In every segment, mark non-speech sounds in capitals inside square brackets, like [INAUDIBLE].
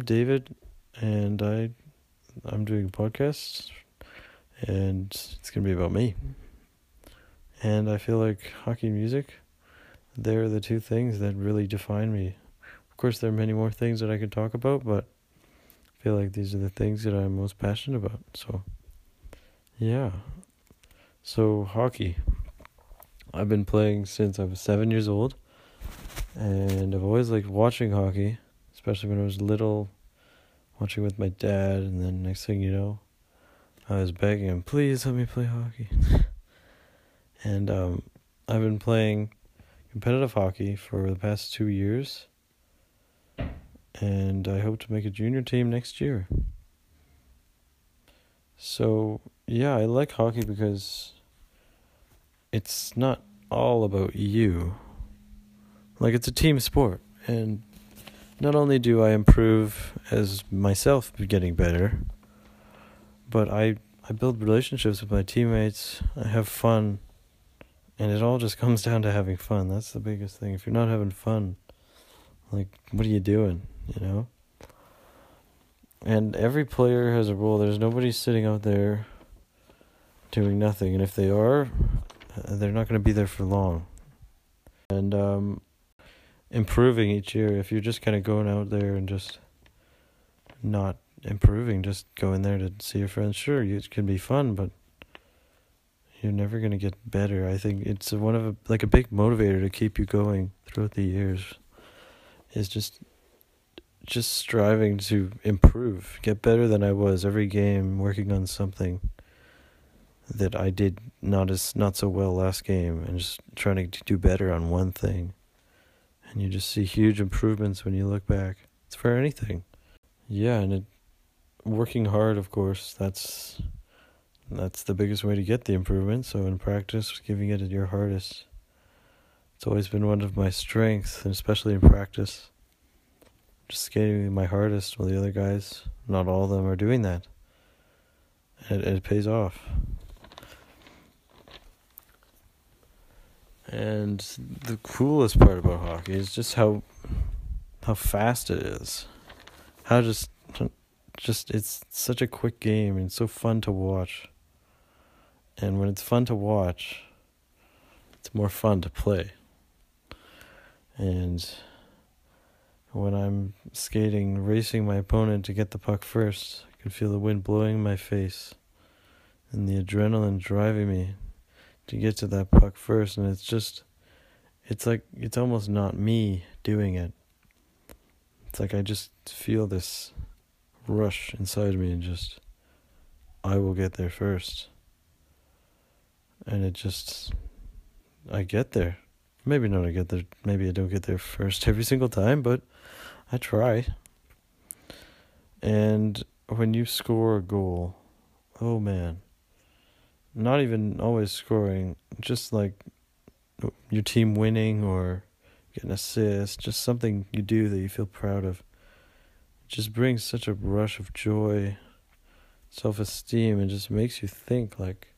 I'm David, and I, I'm doing a podcast, and it's gonna be about me. And I feel like hockey and music, they're the two things that really define me. Of course, there are many more things that I could talk about, but I feel like these are the things that I'm most passionate about. So, yeah. So hockey. I've been playing since I was seven years old, and I've always liked watching hockey especially when I was little, watching with my dad, and then next thing you know, I was begging him, please let me play hockey. [LAUGHS] and um, I've been playing competitive hockey for the past two years, and I hope to make a junior team next year. So, yeah, I like hockey because it's not all about you. Like, it's a team sport, and not only do I improve as myself getting better, but I I build relationships with my teammates. I have fun. And it all just [LAUGHS] comes down to having fun. That's the biggest thing. If you're not having fun, like what are you doing, you know? And every player has a role. There's nobody sitting out there doing nothing. And if they are, they're not going to be there for long. And um improving each year. If you're just kind of going out there and just not improving, just going there to see your friends, sure, it can be fun, but you're never going to get better. I think it's one of a, like a big motivator to keep you going throughout the years is just just striving to improve, get better than I was every game, working on something that I did not as not so well last game and just trying to do better on one thing and you just see huge improvements when you look back. It's for anything. Yeah, and it, working hard, of course, that's that's the biggest way to get the improvement. So in practice, giving it at your hardest. It's always been one of my strengths, and especially in practice. Just skating my hardest while the other guys, not all of them, are doing that. It, it pays off. And the coolest part about hockey is just how how fast it is. How just just it's such a quick game and so fun to watch. And when it's fun to watch, it's more fun to play. And when I'm skating, racing my opponent to get the puck first, I can feel the wind blowing in my face and the adrenaline driving me to get to that puck first and it's just it's like it's almost not me doing it. It's like i just feel this rush inside me and just i will get there first. And it just i get there. Maybe not i get there maybe i don't get there first [LAUGHS] every single time but i try. And when you score a goal oh man not even always scoring, just like your team winning or getting assist, just something you do that you feel proud of. It just brings such a rush of joy, self esteem, and just makes you think like,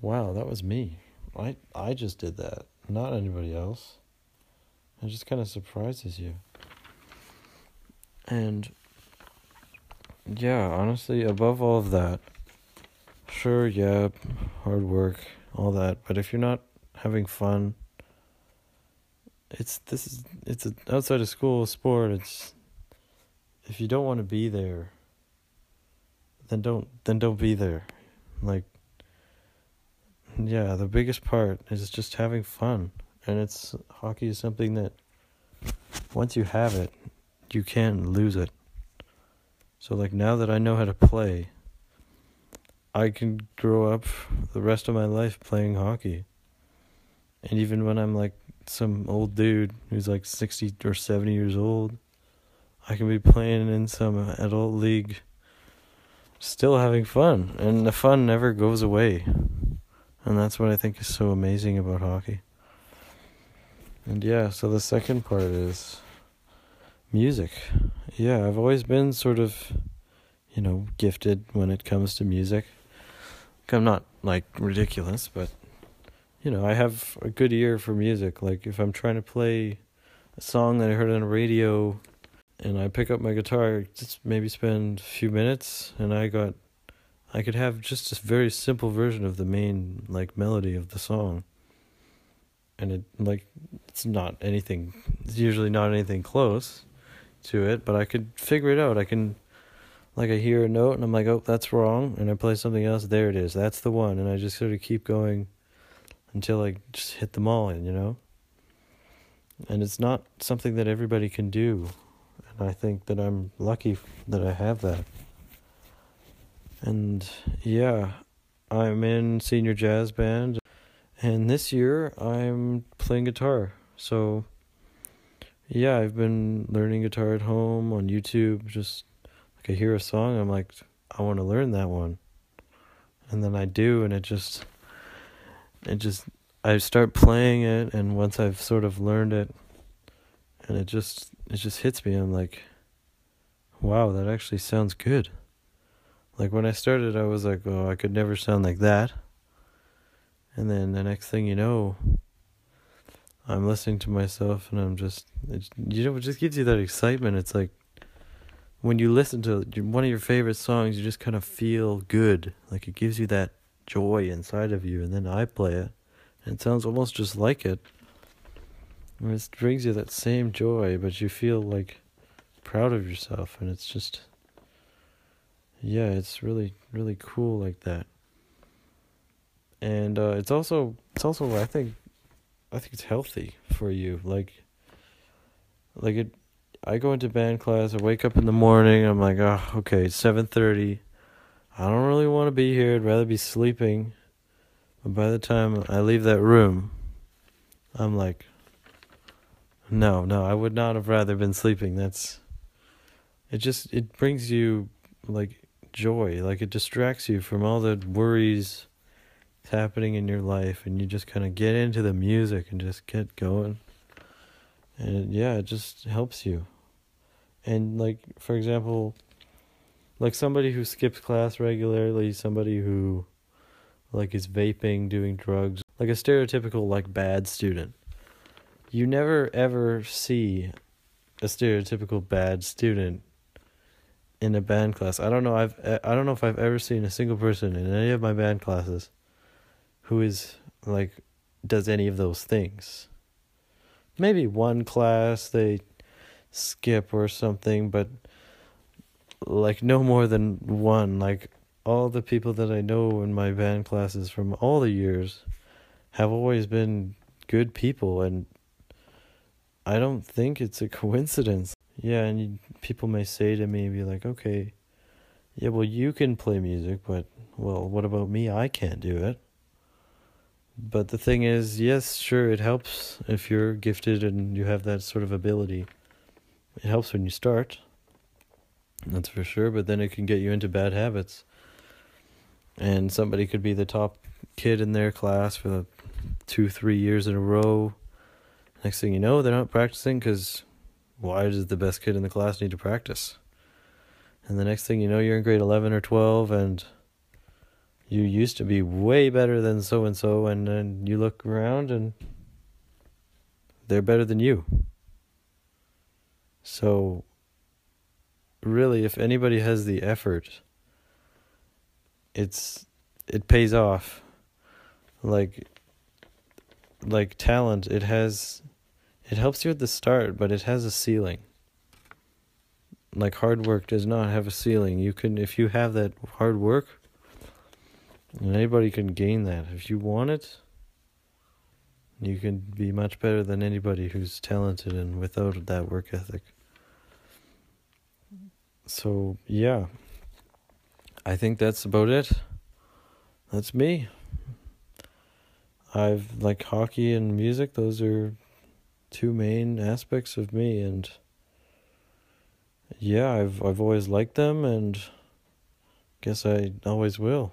wow, that was me. I I just did that, not anybody else. It just kind of surprises you. And yeah, honestly, above all of that, sure, yeah, hard work, all that, but if you're not having fun, it's this is it's outside of school sport. It's if you don't want to be there, then don't then don't be there. Like yeah, the biggest part is just having fun. And it's hockey is something that once you have it, you can't lose it. So like now that I know how to play, I can grow up the rest of my life playing hockey. And even when I'm like some old dude who's like 60 or 70 years old, I can be playing in some adult league, still having fun. And the fun never goes away. And that's what I think is so amazing about hockey. And yeah, so the second part is music. Yeah, I've always been sort of, you know, gifted when it comes to music. I'm not like ridiculous, but you know, I have a good ear for music. Like if I'm trying to play a song that I heard on the radio and I pick up my guitar, just maybe spend a few minutes, and I got, I could have just a very simple version of the main like melody of the song. And it like it's not anything. It's usually not anything close to it, but I could figure it out. I can, like, I hear a note and I'm like, oh, that's wrong, and I play something else. There it is. That's the one, and I just sort of keep going until I just hit them all in, you know. And it's not something that everybody can do and I think that I'm lucky that I have that. And yeah, I'm in senior jazz band, and this year I'm playing guitar. So yeah, I've been learning guitar at home on YouTube. Just I hear a song, I'm like, I want to learn that one, and then I do, and it just, it just, I start playing it, and once I've sort of learned it, and it just it just hits me. I'm like, wow, that actually sounds good. Like when I started, I was like, oh, I could never sound like that. And then the next thing you know, I'm listening to myself and I'm just, you know, it just gives you that excitement. It's like when you listen to one of your favorite songs, you just kind of feel good. Like it gives you that joy inside of you. And then I play it and it sounds almost just like it. And It brings you that same joy, but you feel like proud of yourself, and it's just, yeah, it's really, really cool like that. And uh, it's also, it's also, I think, I think it's healthy for you. Like, like it. I go into band class. I wake up in the morning. I'm like, oh, okay, seven thirty. I don't really want to be here. I'd rather be sleeping. But by the time I leave that room, I'm like, no, no, I would not have rather been sleeping. That's it just it brings you like joy, like it distracts you from all the worries happening in your life and you just kind of get into the music and just get going. And yeah, it just helps you. And like for example, like somebody who skips class regularly, somebody who like is vaping, doing drugs, like a stereotypical like bad student you never ever see a stereotypical bad student in a band class. I don't know. I've I don't know if I've ever seen a single person in any of my band classes who is like does any of those things. Maybe one class they skip or something, but like no more than one. Like all the people that I know in my band classes from all the years have always been good people and I don't think it's a [LAUGHS] coincidence. Yeah, and you, people may say to me, be like, okay, yeah, well, you can play music, but, well, what about me? I can't do it. But the thing is, yes, sure, it helps if you're gifted and you have that sort of ability. It helps when you start. That's for sure, but then it can get you into bad habits. And somebody could be the top kid in their class for the two, three years in a row Next thing you know, they're not practicing because why does the best kid in the class need to practice? And the next thing you know, you're in grade 11 or 12 and you used to be way better than so and so, and then you look around and they're better than you. So, really, if anybody has the effort, it's it pays off. Like like talent, it has it helps you at the start, but it has a ceiling. Like hard work does not have a ceiling. You can if you have that hard work, anybody can gain that. If you want it, you can be much better than anybody who's talented and without that work ethic. So, yeah. I think that's about it. That's me. I've like hockey and music, those are two main aspects of me and yeah, I've I've always liked them and guess I always will.